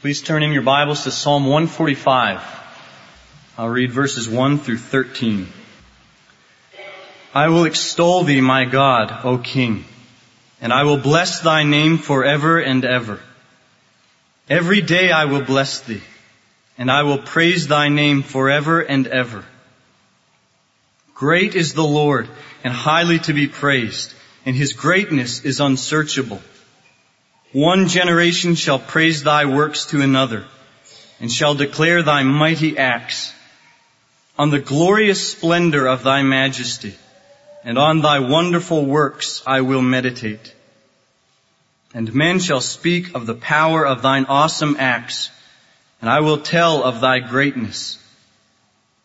Please turn in your Bibles to Psalm 145. I'll read verses 1 through 13. I will extol thee, my God, O King, and I will bless thy name forever and ever. Every day I will bless thee, and I will praise thy name forever and ever. Great is the Lord, and highly to be praised, and his greatness is unsearchable. One generation shall praise thy works to another, and shall declare thy mighty acts. On the glorious splendor of thy majesty, and on thy wonderful works I will meditate. And men shall speak of the power of thine awesome acts, and I will tell of thy greatness.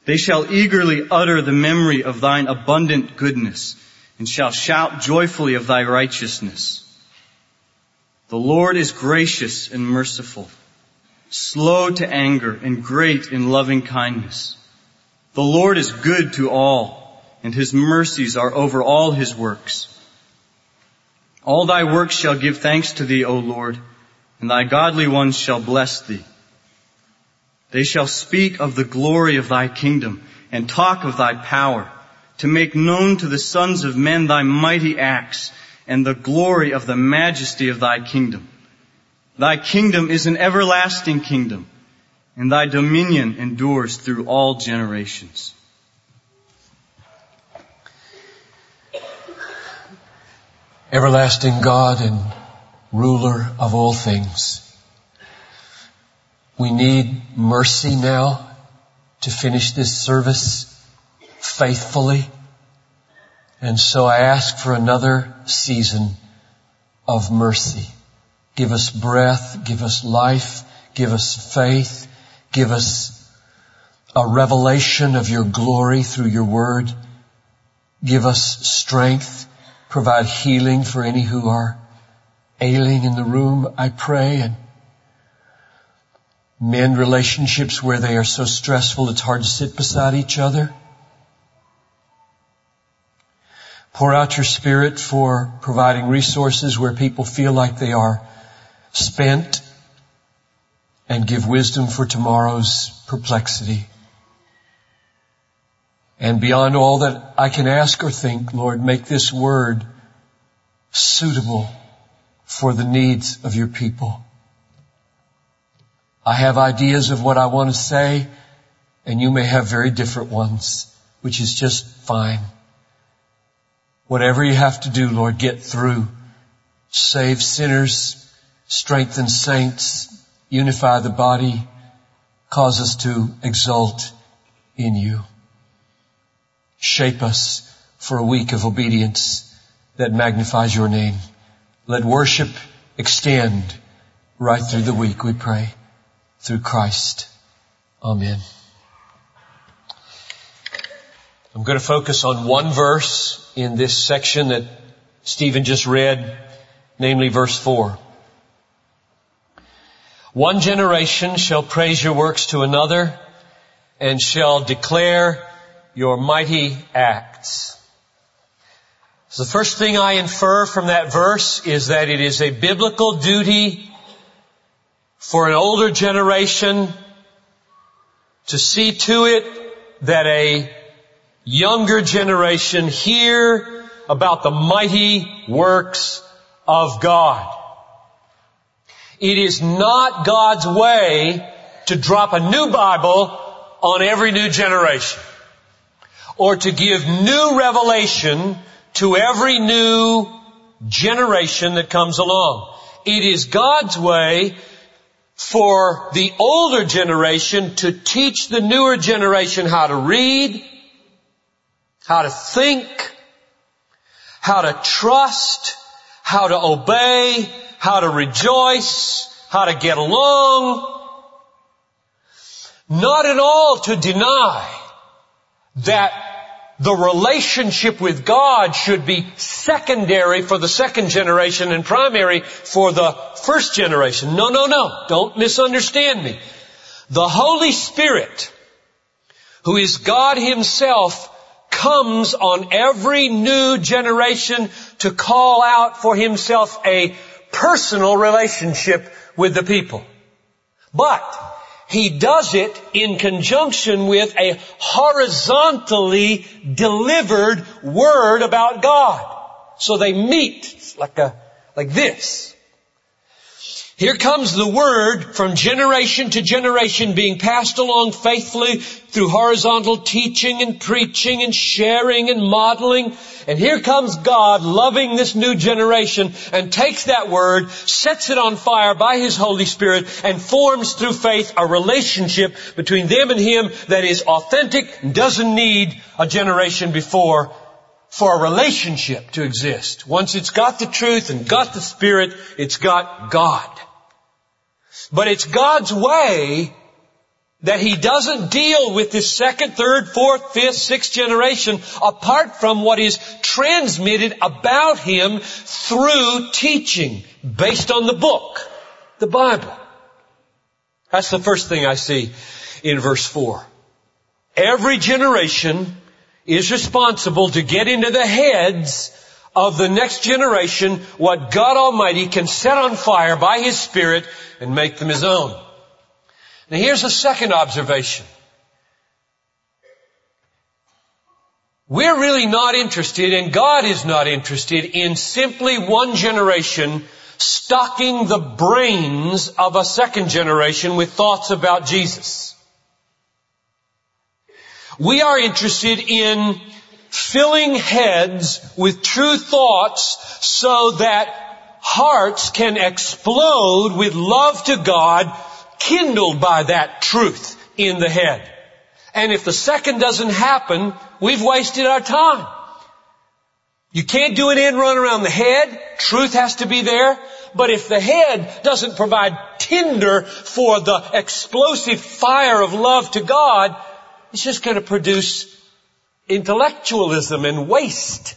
They shall eagerly utter the memory of thine abundant goodness, and shall shout joyfully of thy righteousness. The Lord is gracious and merciful, slow to anger and great in loving kindness. The Lord is good to all, and his mercies are over all his works. All thy works shall give thanks to thee, O Lord, and thy godly ones shall bless thee. They shall speak of the glory of thy kingdom and talk of thy power to make known to the sons of men thy mighty acts and the glory of the majesty of thy kingdom. Thy kingdom is an everlasting kingdom, and thy dominion endures through all generations. Everlasting God and ruler of all things. We need mercy now to finish this service faithfully. And so I ask for another season of mercy. Give us breath, give us life, give us faith, give us a revelation of your glory through your word. Give us strength, provide healing for any who are ailing in the room, I pray, and mend relationships where they are so stressful it's hard to sit beside each other. Pour out your spirit for providing resources where people feel like they are spent and give wisdom for tomorrow's perplexity. And beyond all that I can ask or think, Lord, make this word suitable for the needs of your people. I have ideas of what I want to say, and you may have very different ones, which is just fine. Whatever you have to do, Lord, get through. Save sinners, strengthen saints, unify the body, cause us to exult in you. Shape us for a week of obedience that magnifies your name. Let worship extend right through the week, we pray, through Christ. Amen. I'm going to focus on one verse in this section that Stephen just read, namely verse 4. One generation shall praise your works to another and shall declare your mighty acts. So the first thing I infer from that verse is that it is a biblical duty for an older generation to see to it that a younger generation hear about the mighty works of God. It is not God's way to drop a new Bible on every new generation or to give new revelation to every new generation that comes along. It is God's way for the older generation to teach the newer generation how to read, how to think, how to trust, how to obey, how to rejoice, how to get along. Not at all to deny that the relationship with God should be secondary for the second generation and primary for the first generation. No, no, no. Don't misunderstand me. The Holy Spirit, who is God Himself, comes on every new generation to call out for himself a personal relationship with the people. But he does it in conjunction with a horizontally delivered word about God. So they meet like a, like this. Here comes the word from generation to generation being passed along faithfully through horizontal teaching and preaching and sharing and modeling. And here comes God loving this new generation and takes that word, sets it on fire by His Holy Spirit and forms through faith a relationship between them and Him that is authentic and doesn't need a generation before for a relationship to exist. Once it's got the truth and got the Spirit, it's got God. But it's God's way that He doesn't deal with this second, third, fourth, fifth, sixth generation apart from what is transmitted about Him through teaching based on the book, the Bible. That's the first thing I see in verse 4. Every generation is responsible to get into the heads of the next generation what God Almighty can set on fire by His Spirit and make them His own. Now here's a second observation. We're really not interested, and God is not interested, in simply one generation stocking the brains of a second generation with thoughts about Jesus. We are interested in filling heads with true thoughts so that hearts can explode with love to God kindled by that truth in the head. And if the second doesn't happen, we've wasted our time. You can't do an end run around the head. Truth has to be there. But if the head doesn't provide tinder for the explosive fire of love to God, it's just going to produce intellectualism and waste.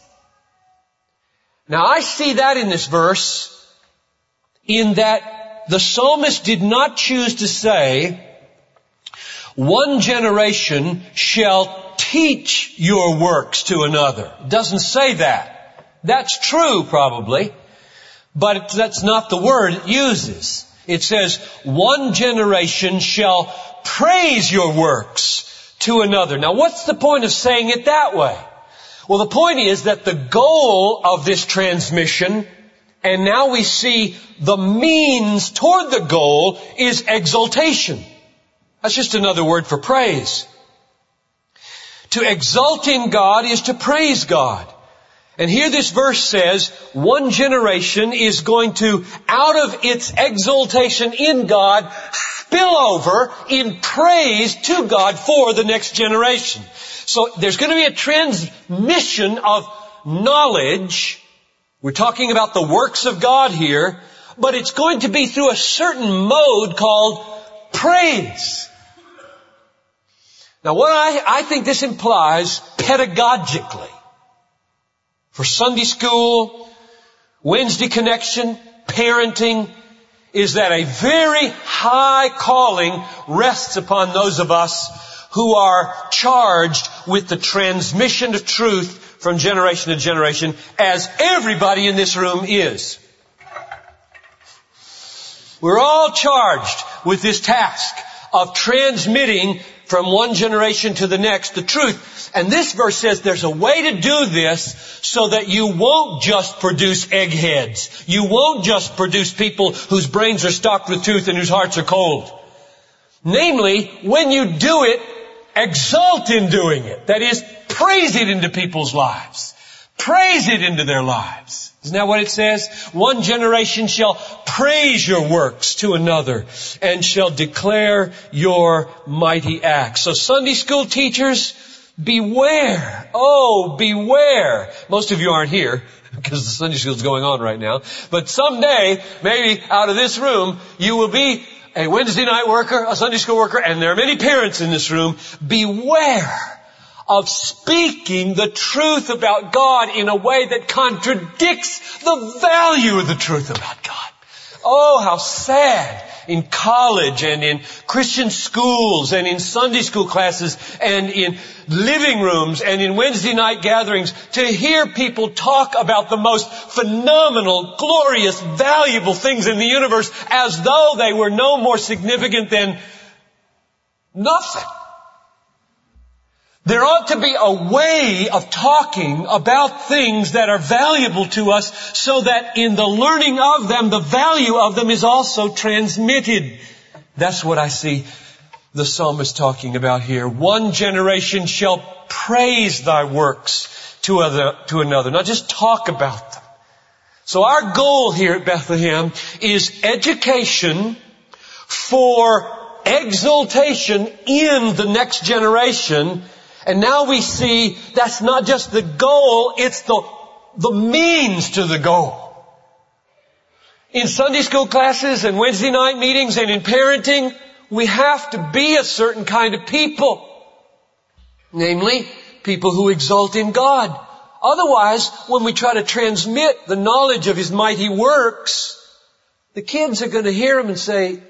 Now I see that in this verse in that the psalmist did not choose to say, one generation shall teach your works to another. It doesn't say that. That's true probably, but that's not the word it uses. It says, one generation shall praise your works to another. Now what's the point of saying it that way? Well, the point is that the goal of this transmission, and now we see the means toward the goal, is exaltation. That's just another word for praise. To exult in God is to praise God. And here this verse says, one generation is going to, out of its exaltation in God, spill over in praise to God for the next generation. So there's going to be a transmission of knowledge. We're talking about the works of God here, but it's going to be through a certain mode called praise. Now what I, I think this implies pedagogically for Sunday school, Wednesday connection, parenting, is that a very high calling rests upon those of us who are charged with the transmission of truth from generation to generation, as everybody in this room is. We're all charged with this task of transmitting from one generation to the next the truth. And this verse says there's a way to do this so that you won't just produce eggheads. You won't just produce people whose brains are stocked with truth and whose hearts are cold. Namely, when you do it, exult in doing it. That is, praise it into people's lives. Praise it into their lives. Isn't that what it says? One generation shall praise your works to another and shall declare your mighty acts. So Sunday school teachers, beware. Oh, beware. Most of you aren't here because the Sunday school is going on right now. But someday, maybe out of this room, you will be a Wednesday night worker, a Sunday school worker, and there are many parents in this room. Beware of speaking the truth about God in a way that contradicts the value of the truth about God. Oh, how sad in college and in Christian schools and in Sunday school classes and in living rooms and in Wednesday night gatherings to hear people talk about the most phenomenal, glorious, valuable things in the universe as though they were no more significant than nothing. There ought to be a way of talking about things that are valuable to us so that in the learning of them, the value of them is also transmitted. That's what I see the psalmist talking about here. One generation shall praise thy works to, other, to another, not just talk about them. So our goal here at Bethlehem is education for exaltation in the next generation and now we see that's not just the goal, it's the, the means to the goal. In Sunday school classes and Wednesday night meetings and in parenting, we have to be a certain kind of people. Namely, people who exult in God. Otherwise, when we try to transmit the knowledge of His mighty works, the kids are going to hear Him and say,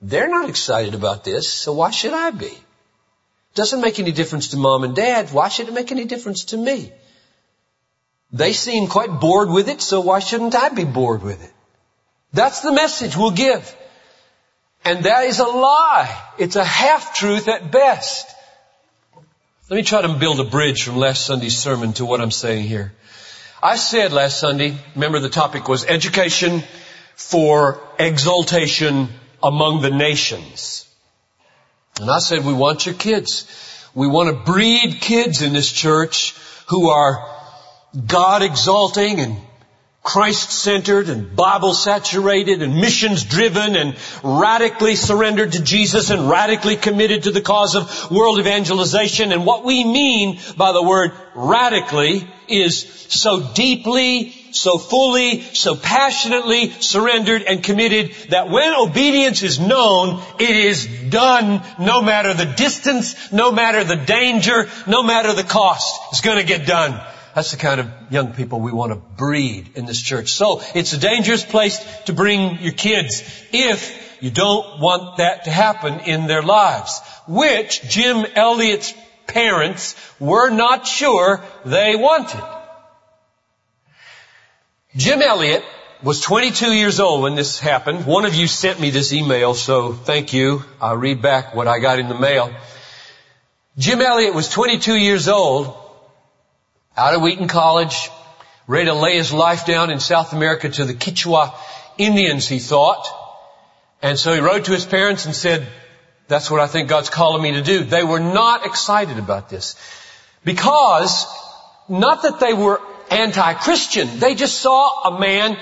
they're not excited about this, so why should I be? Doesn't make any difference to mom and dad. Why should it make any difference to me? They seem quite bored with it, so why shouldn't I be bored with it? That's the message we'll give. And that is a lie. It's a half-truth at best. Let me try to build a bridge from last Sunday's sermon to what I'm saying here. I said last Sunday, remember the topic was education for exaltation among the nations. And I said, we want your kids. We want to breed kids in this church who are God exalting and Christ centered and Bible saturated and missions driven and radically surrendered to Jesus and radically committed to the cause of world evangelization. And what we mean by the word radically is so deeply so fully, so passionately surrendered and committed that when obedience is known, it is done no matter the distance, no matter the danger, no matter the cost. It's going to get done. That's the kind of young people we want to breed in this church. So it's a dangerous place to bring your kids if you don't want that to happen in their lives, which Jim Elliot's parents were not sure they wanted. Jim Elliot was 22 years old when this happened. One of you sent me this email, so thank you. I'll read back what I got in the mail. Jim Elliot was 22 years old, out of Wheaton College, ready to lay his life down in South America to the Quechua Indians, he thought. And so he wrote to his parents and said, that's what I think God's calling me to do. They were not excited about this. Because, not that they were anti-Christian. They just saw a man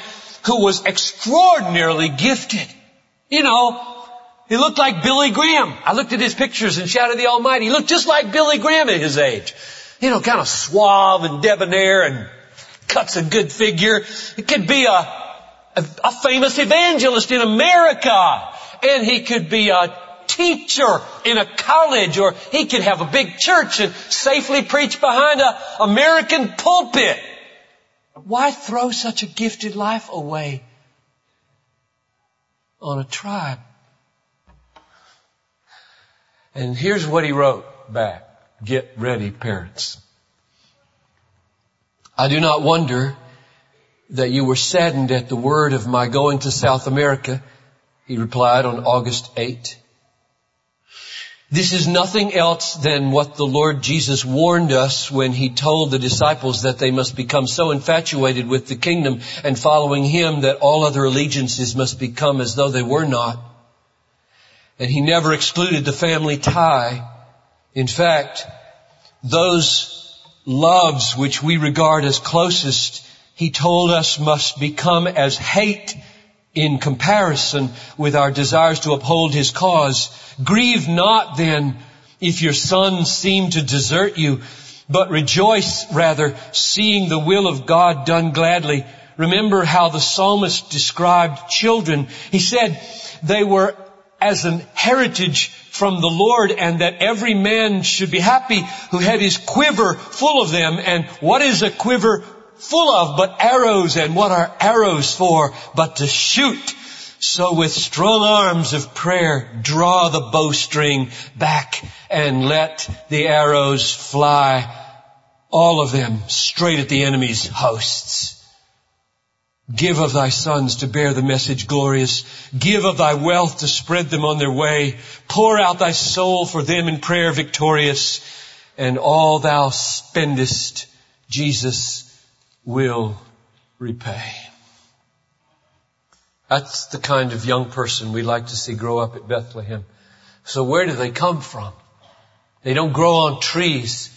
who was extraordinarily gifted. You know, he looked like Billy Graham. I looked at his pictures and shouted the Almighty. He looked just like Billy Graham at his age. You know, kind of suave and debonair and cuts a good figure. It could be a, a, a famous evangelist in America. And he could be a teacher in a college or he could have a big church and safely preach behind a American pulpit. Why throw such a gifted life away on a tribe? And here's what he wrote back. Get ready, parents. I do not wonder that you were saddened at the word of my going to South America, he replied on August 8. This is nothing else than what the Lord Jesus warned us when He told the disciples that they must become so infatuated with the kingdom and following Him that all other allegiances must become as though they were not. And He never excluded the family tie. In fact, those loves which we regard as closest, He told us must become as hate in comparison with our desires to uphold His cause. Grieve not then if your sons seem to desert you, but rejoice rather seeing the will of God done gladly. Remember how the psalmist described children. He said they were as an heritage from the Lord and that every man should be happy who had his quiver full of them. And what is a quiver full of but arrows and what are arrows for but to shoot So with strong arms of prayer, draw the bowstring back and let the arrows fly, all of them straight at the enemy's hosts. Give of thy sons to bear the message glorious. Give of thy wealth to spread them on their way. Pour out thy soul for them in prayer victorious. And all thou spendest, Jesus will repay. That's the kind of young person we like to see grow up at Bethlehem. So where do they come from? They don't grow on trees.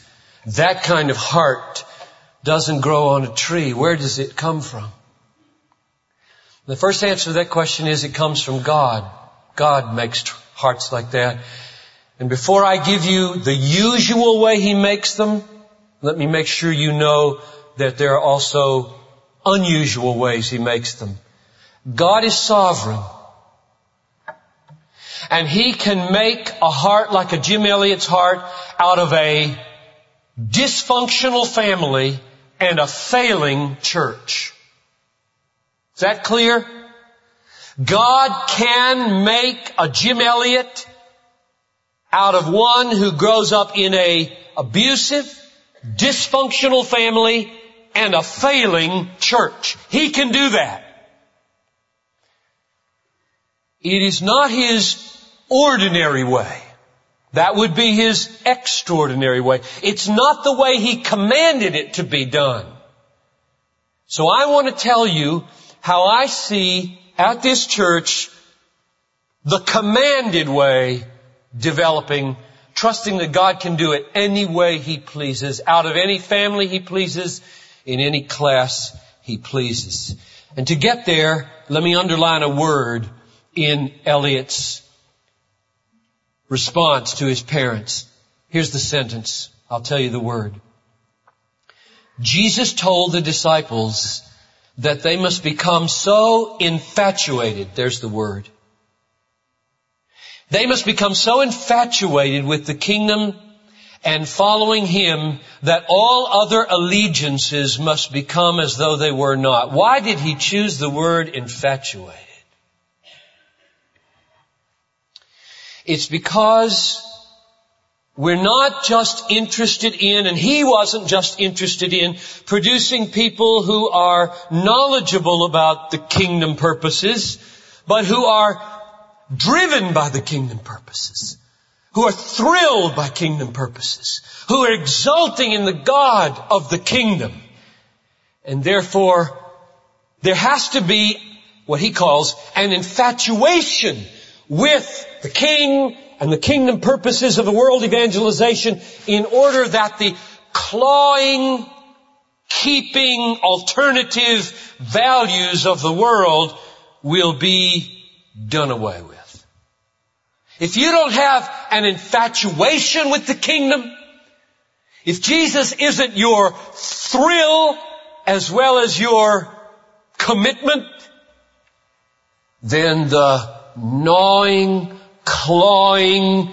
That kind of heart doesn't grow on a tree. Where does it come from? The first answer to that question is it comes from God. God makes hearts like that. And before I give you the usual way He makes them, let me make sure you know that there are also unusual ways He makes them. God is sovereign. And He can make a heart like a Jim Elliot's heart out of a dysfunctional family and a failing church. Is that clear? God can make a Jim Elliot out of one who grows up in a abusive, dysfunctional family and a failing church. He can do that. It is not his ordinary way. That would be his extraordinary way. It's not the way he commanded it to be done. So I want to tell you how I see at this church the commanded way developing, trusting that God can do it any way He pleases, out of any family He pleases, in any class He pleases. And to get there, let me underline a word in Elliot's response to his parents. Here's the sentence. I'll tell you the word. Jesus told the disciples that they must become so infatuated, there's the word. They must become so infatuated with the kingdom and following Him that all other allegiances must become as though they were not. Why did He choose the word infatuated? It's because we're not just interested in, and he wasn't just interested in, producing people who are knowledgeable about the kingdom purposes, but who are driven by the kingdom purposes, who are thrilled by kingdom purposes, who are exulting in the God of the kingdom. And therefore, there has to be what he calls an infatuation with the king and the kingdom purposes of the world evangelization in order that the clawing, keeping alternative values of the world will be done away with. If you don't have an infatuation with the kingdom, if Jesus isn't your thrill as well as your commitment, then the gnawing clawing,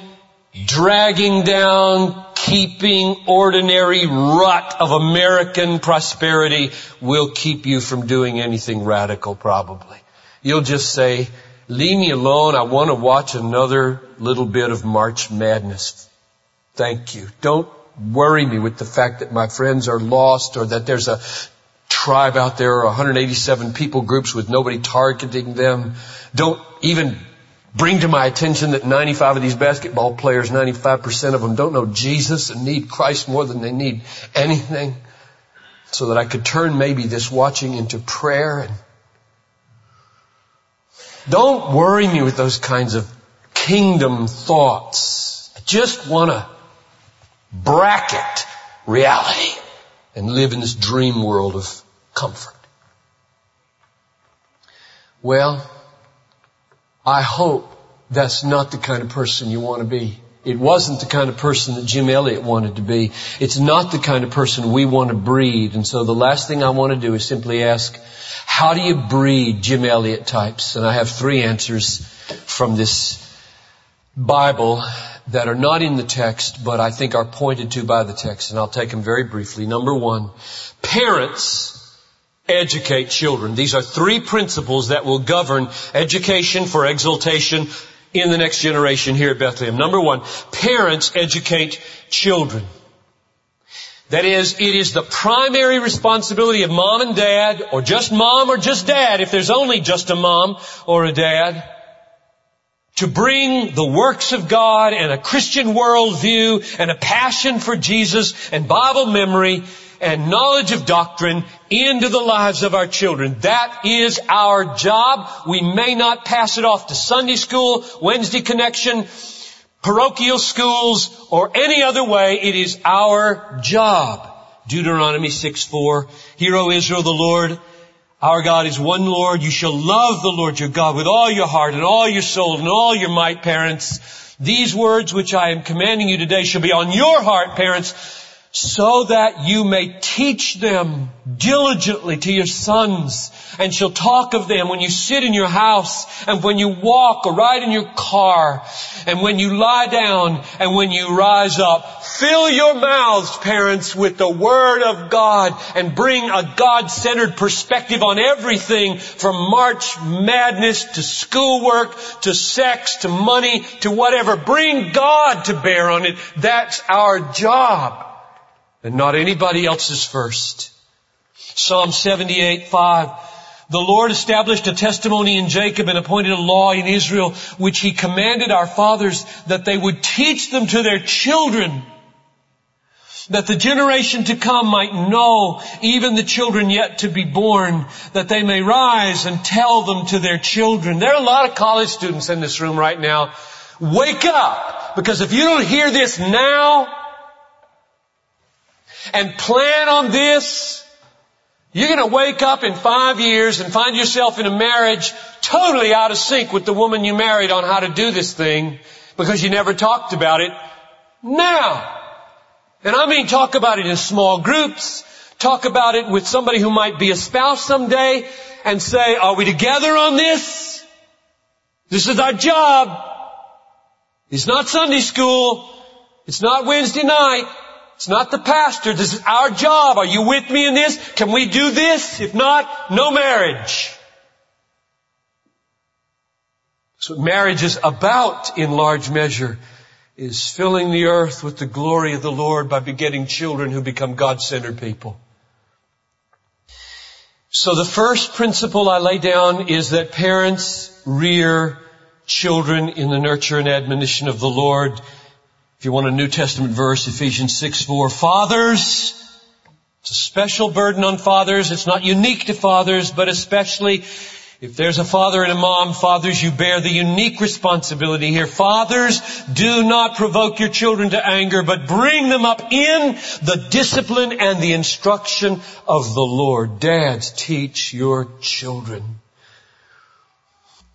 dragging down, keeping ordinary rut of American prosperity will keep you from doing anything radical probably. You'll just say, leave me alone. I want to watch another little bit of March Madness. Thank you. Don't worry me with the fact that my friends are lost or that there's a tribe out there, or 187 people groups with nobody targeting them. Don't even bring to my attention that 95 of these basketball players, 95% of them don't know Jesus and need Christ more than they need anything. So that I could turn maybe this watching into prayer and don't worry me with those kinds of kingdom thoughts. I just want to bracket reality and live in this dream world of comfort. Well, I hope that's not the kind of person you want to be. It wasn't the kind of person that Jim Elliot wanted to be. It's not the kind of person we want to breed. And so the last thing I want to do is simply ask, how do you breed Jim Elliot types? And I have three answers from this Bible that are not in the text, but I think are pointed to by the text. And I'll take them very briefly. Number one, parents educate children. These are three principles that will govern education for exaltation in the next generation here at Bethlehem. Number one, parents educate children. That is, it is the primary responsibility of mom and dad, or just mom or just dad, if there's only just a mom or a dad, to bring the works of God and a Christian worldview and a passion for Jesus and Bible memory and knowledge of doctrine into the lives of our children. That is our job. We may not pass it off to Sunday school, Wednesday connection, parochial schools, or any other way. It is our job. Deuteronomy 6 4. Hear, O Israel, the Lord our God is one Lord. You shall love the Lord your God with all your heart and all your soul and all your might, parents. These words which I am commanding you today shall be on your heart, parents so that you may teach them diligently to your sons and shall talk of them when you sit in your house and when you walk or ride in your car and when you lie down and when you rise up. Fill your mouths, parents, with the Word of God and bring a God-centered perspective on everything from March madness to schoolwork to sex to money to whatever. Bring God to bear on it. That's our job and not anybody else's first. Psalm 78, 5. The Lord established a testimony in Jacob and appointed a law in Israel, which He commanded our fathers that they would teach them to their children, that the generation to come might know, even the children yet to be born, that they may rise and tell them to their children. There are a lot of college students in this room right now. Wake up! Because if you don't hear this now, and plan on this, you're going to wake up in five years and find yourself in a marriage totally out of sync with the woman you married on how to do this thing because you never talked about it now. And I mean talk about it in small groups, talk about it with somebody who might be a spouse someday and say, are we together on this? This is our job. It's not Sunday school. It's not Wednesday night. It's not the pastor. This is our job. Are you with me in this? Can we do this? If not, no marriage. That's what marriage is about in large measure, is filling the earth with the glory of the Lord by begetting children who become God-centered people. So the first principle I lay down is that parents rear children in the nurture and admonition of the Lord if you want a New Testament verse, Ephesians 6, 4, fathers, it's a special burden on fathers. It's not unique to fathers, but especially if there's a father and a mom, fathers, you bear the unique responsibility here. Fathers, do not provoke your children to anger, but bring them up in the discipline and the instruction of the Lord. Dads, teach your children.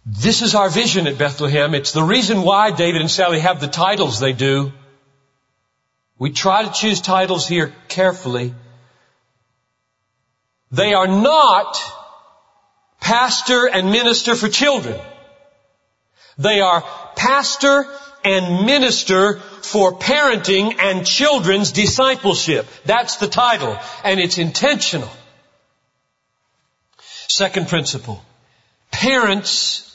This is our vision at Bethlehem. It's the reason why David and Sally have the titles they do. We try to choose titles here carefully. They are not pastor and minister for children. They are pastor and minister for parenting and children's discipleship. That's the title, and it's intentional. Second principle. Parents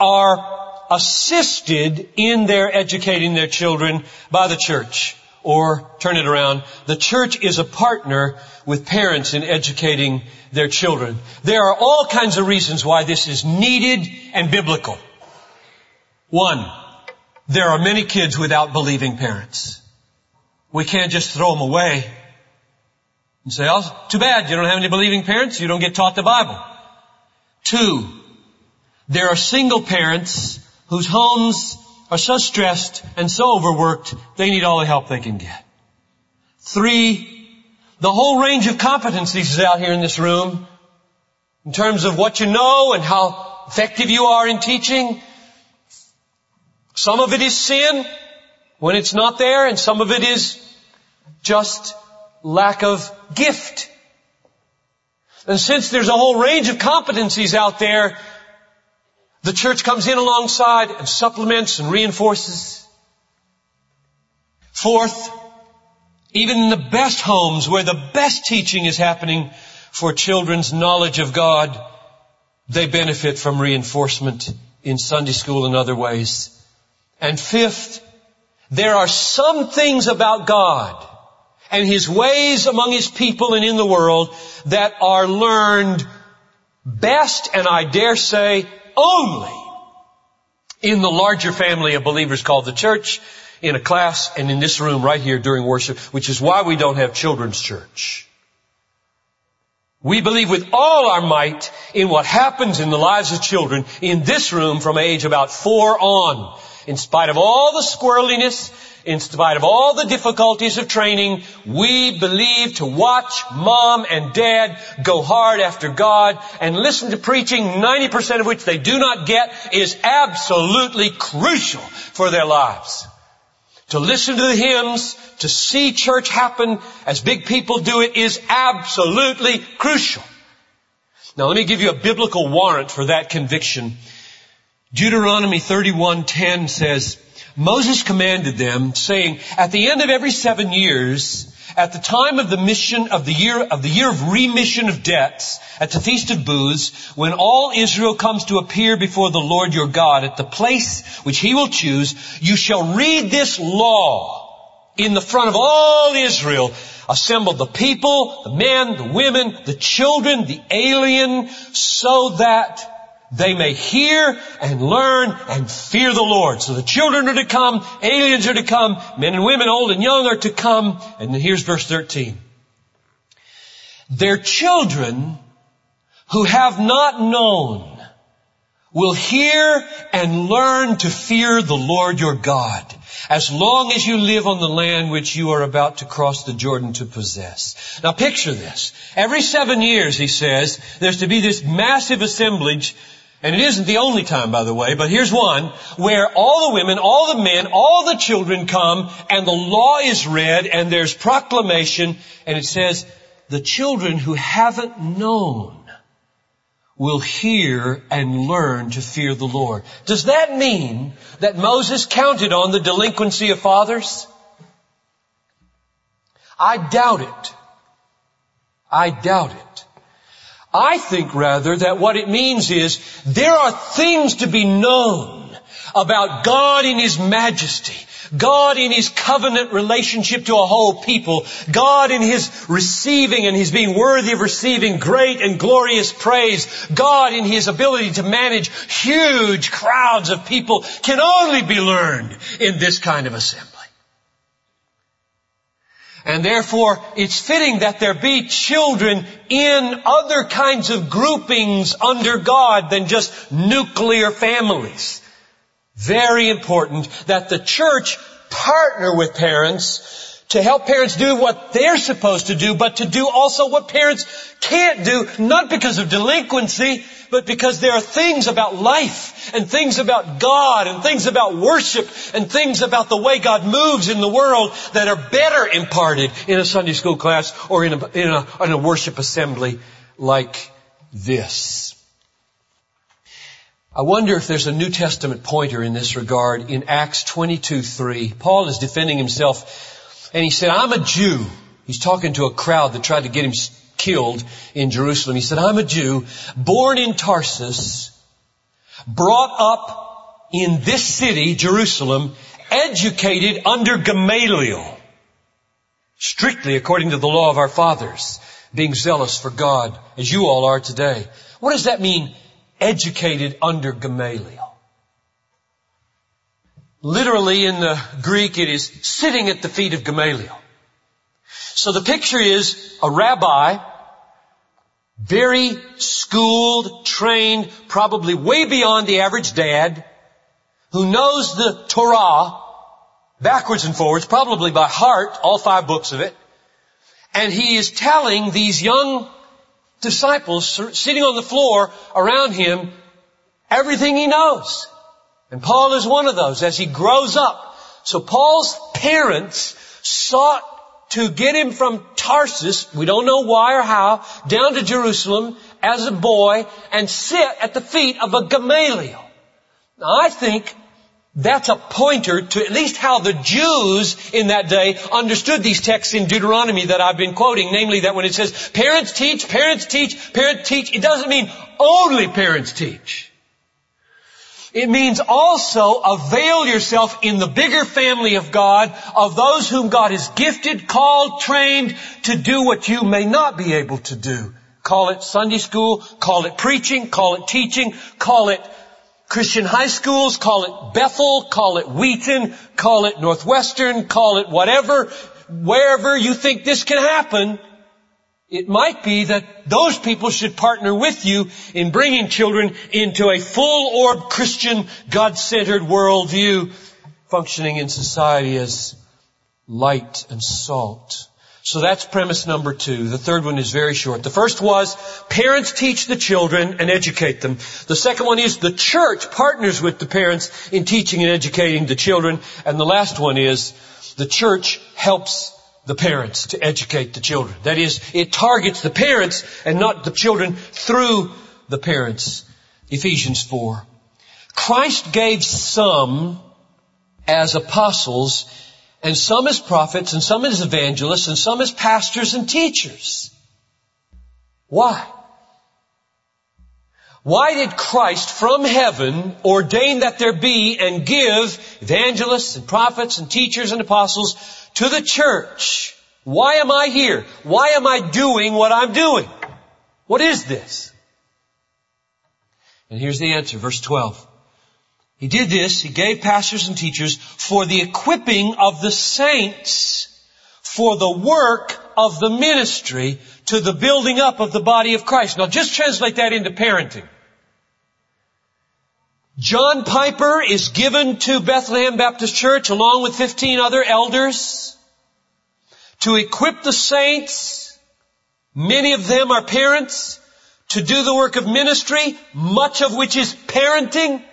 are assisted in their educating their children by the church. Or turn it around, the church is a partner with parents in educating their children. There are all kinds of reasons why this is needed and biblical. One, there are many kids without believing parents. We can't just throw them away and say, oh, too bad, you don't have any believing parents, you don't get taught the Bible. Two, there are single parents whose homes are so stressed and so overworked, they need all the help they can get. Three, the whole range of competencies is out here in this room in terms of what you know and how effective you are in teaching. Some of it is sin when it's not there and some of it is just lack of gift. And since there's a whole range of competencies out there, the church comes in alongside and supplements and reinforces. Fourth, even in the best homes where the best teaching is happening, for children's knowledge of God, they benefit from reinforcement in Sunday school and other ways. And fifth, there are some things about God and His ways among His people and in the world that are learned best and I dare say only in the larger family of believers called the church, in a class and in this room right here during worship, which is why we don't have children's church. We believe with all our might in what happens in the lives of children in this room from age about four on. In spite of all the squirreliness, in spite of all the difficulties of training, we believe to watch mom and dad go hard after God and listen to preaching, 90% of which they do not get, is absolutely crucial for their lives. To listen to the hymns, to see church happen as big people do it is absolutely crucial. Now let me give you a biblical warrant for that conviction. Deuteronomy 31:10 says, Moses commanded them, saying, at the end of every seven years, at the time of the mission of the year of the year of remission of debts, at the feast of booths, when all Israel comes to appear before the Lord your God at the place which he will choose, you shall read this law in the front of all Israel. Assemble the people, the men, the women, the children, the alien, so that they may hear and learn and fear the Lord. So the children are to come, aliens are to come, men and women, old and young are to come. And here's verse 13. Their children who have not known will hear and learn to fear the Lord your God as long as you live on the land which you are about to cross the Jordan to possess. Now picture this. Every seven years, he says, there's to be this massive assemblage and it isn't the only time, by the way, but here's one where all the women, all the men, all the children come and the law is read and there's proclamation and it says, the children who haven't known will hear and learn to fear the Lord. Does that mean that Moses counted on the delinquency of fathers? I doubt it. I doubt it. I think rather that what it means is there are things to be known about God in His majesty, God in His covenant relationship to a whole people, God in His receiving and His being worthy of receiving great and glorious praise, God in His ability to manage huge crowds of people can only be learned in this kind of assembly. And therefore, it's fitting that there be children in other kinds of groupings under God than just nuclear families. Very important that the church partner with parents to help parents do what they're supposed to do, but to do also what parents can't do, not because of delinquency, but because there are things about life and things about God and things about worship and things about the way God moves in the world that are better imparted in a Sunday school class or in a, in a, in a worship assembly like this. I wonder if there's a New Testament pointer in this regard in Acts 22:3. Paul is defending himself and he said, I'm a Jew. He's talking to a crowd that tried to get him killed in Jerusalem. He said, I'm a Jew, born in Tarsus, brought up in this city, Jerusalem, educated under Gamaliel, strictly according to the law of our fathers, being zealous for God, as you all are today. What does that mean, educated under Gamaliel? Literally in the Greek it is sitting at the feet of Gamaliel. So the picture is a rabbi, very schooled, trained, probably way beyond the average dad, who knows the Torah backwards and forwards, probably by heart, all five books of it. And he is telling these young disciples sitting on the floor around him everything he knows. And Paul is one of those as he grows up. So Paul's parents sought to get him from Tarsus, we don't know why or how, down to Jerusalem as a boy and sit at the feet of a Gamaliel. Now I think That's a pointer to at least how the Jews in that day understood these texts in Deuteronomy that I've been quoting, namely that when it says parents teach, parents teach, parents teach, it doesn't mean only parents teach. It means also avail yourself in the bigger family of God of those whom God has gifted, called, trained to do what you may not be able to do. Call it Sunday school, call it preaching, call it teaching, call it Christian high schools, call it Bethel, call it Wheaton, call it Northwestern, call it whatever, wherever you think this can happen, it might be that those people should partner with you in bringing children into a full-orb Christian, God-centered worldview, functioning in society as light and salt. So that's premise number two. The third one is very short. The first was parents teach the children and educate them. The second one is the church partners with the parents in teaching and educating the children. And the last one is the church helps the parents to educate the children. That is, it targets the parents and not the children through the parents. Ephesians 4. Christ gave some as apostles and some as prophets, and some as evangelists, and some as pastors and teachers. Why? Why did Christ from heaven ordain that there be and give evangelists and prophets and teachers and apostles to the church? Why am I here? Why am I doing what I'm doing? What is this? And here's the answer, verse 12. He did this, he gave pastors and teachers for the equipping of the saints for the work of the ministry to the building up of the body of Christ. Now just translate that into parenting. John Piper is given to Bethlehem Baptist Church along with 15 other elders to equip the saints. Many of them are parents to do the work of ministry, much of which is parenting.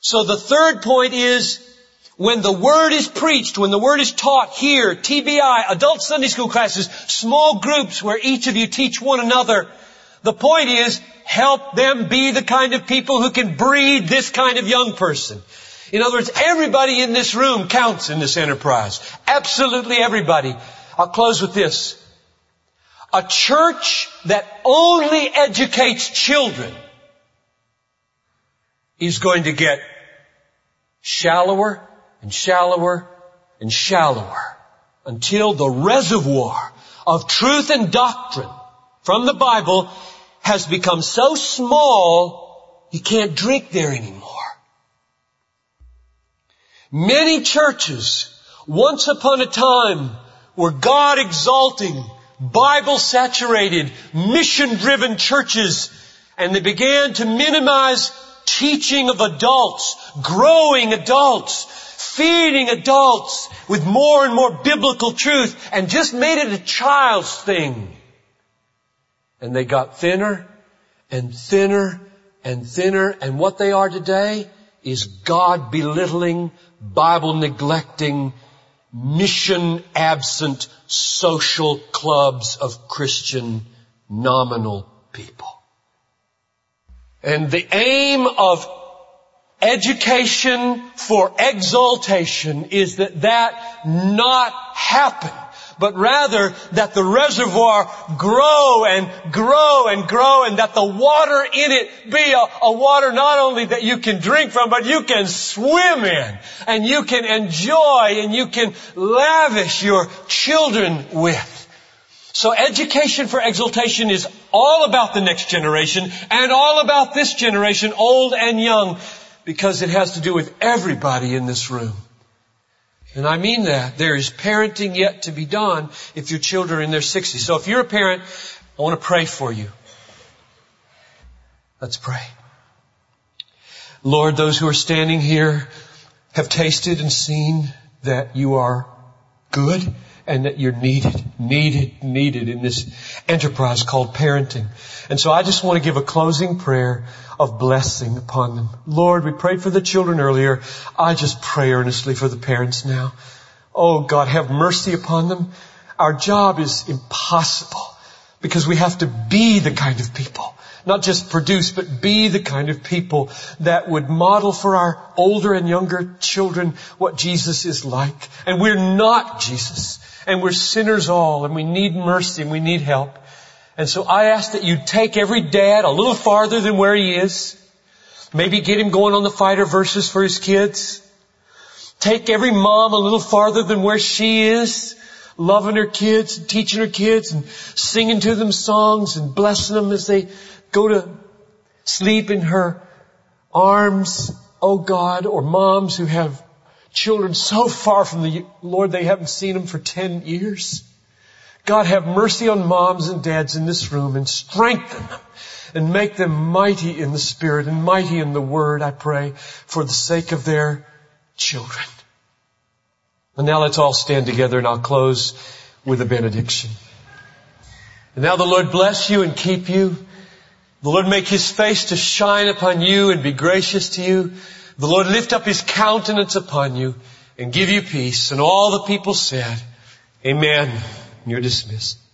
So the third point is when the Word is preached, when the Word is taught here, TBI, adult Sunday school classes, small groups where each of you teach one another, the point is help them be the kind of people who can breed this kind of young person. In other words, everybody in this room counts in this enterprise. Absolutely everybody. I'll close with this. A church that only educates children is going to get shallower and shallower and shallower until the reservoir of truth and doctrine from the Bible has become so small you can't drink there anymore. Many churches once upon a time were God exalting, Bible saturated, mission driven churches and they began to minimize teaching of adults, growing adults, feeding adults with more and more biblical truth and just made it a child's thing. And they got thinner and thinner and thinner and what they are today is God belittling, Bible neglecting, mission absent social clubs of Christian nominal people. And the aim of education for exaltation is that that not happen, but rather that the reservoir grow and grow and grow and that the water in it be a, a, water not only that you can drink from, but you can swim in and you can enjoy and you can lavish your children with. So education for exaltation is all about the next generation and all about this generation, old and young, because it has to do with everybody in this room. And I mean that. There is parenting yet to be done if your children are in their 60s. So if you're a parent, I want to pray for you. Let's pray. Lord, those who are standing here have tasted and seen that you are good and that you're needed, needed, needed in this enterprise called parenting. And so I just want to give a closing prayer of blessing upon them. Lord, we prayed for the children earlier. I just pray earnestly for the parents now. Oh God, have mercy upon them. Our job is impossible because we have to be the kind of people not just produce, but be the kind of people that would model for our older and younger children what Jesus is like. And we're not Jesus. And we're sinners all, and we need mercy, and we need help. And so I ask that you take every dad a little farther than where he is. Maybe get him going on the fighter verses for his kids. Take every mom a little farther than where she is, loving her kids and teaching her kids and singing to them songs and blessing them as they go to sleep in her arms, oh God, or moms who have children so far from the Lord they haven't seen them for 10 years. God have mercy on moms and dads in this room and strengthen them and make them mighty in the Spirit and mighty in the Word, I pray, for the sake of their children. And now let's all stand together and I'll close with a benediction. And now the Lord bless you and keep you. The Lord make His face to shine upon you and be gracious to you. The Lord lift up His countenance upon you and give you peace. And all the people said, Amen. You're dismissed.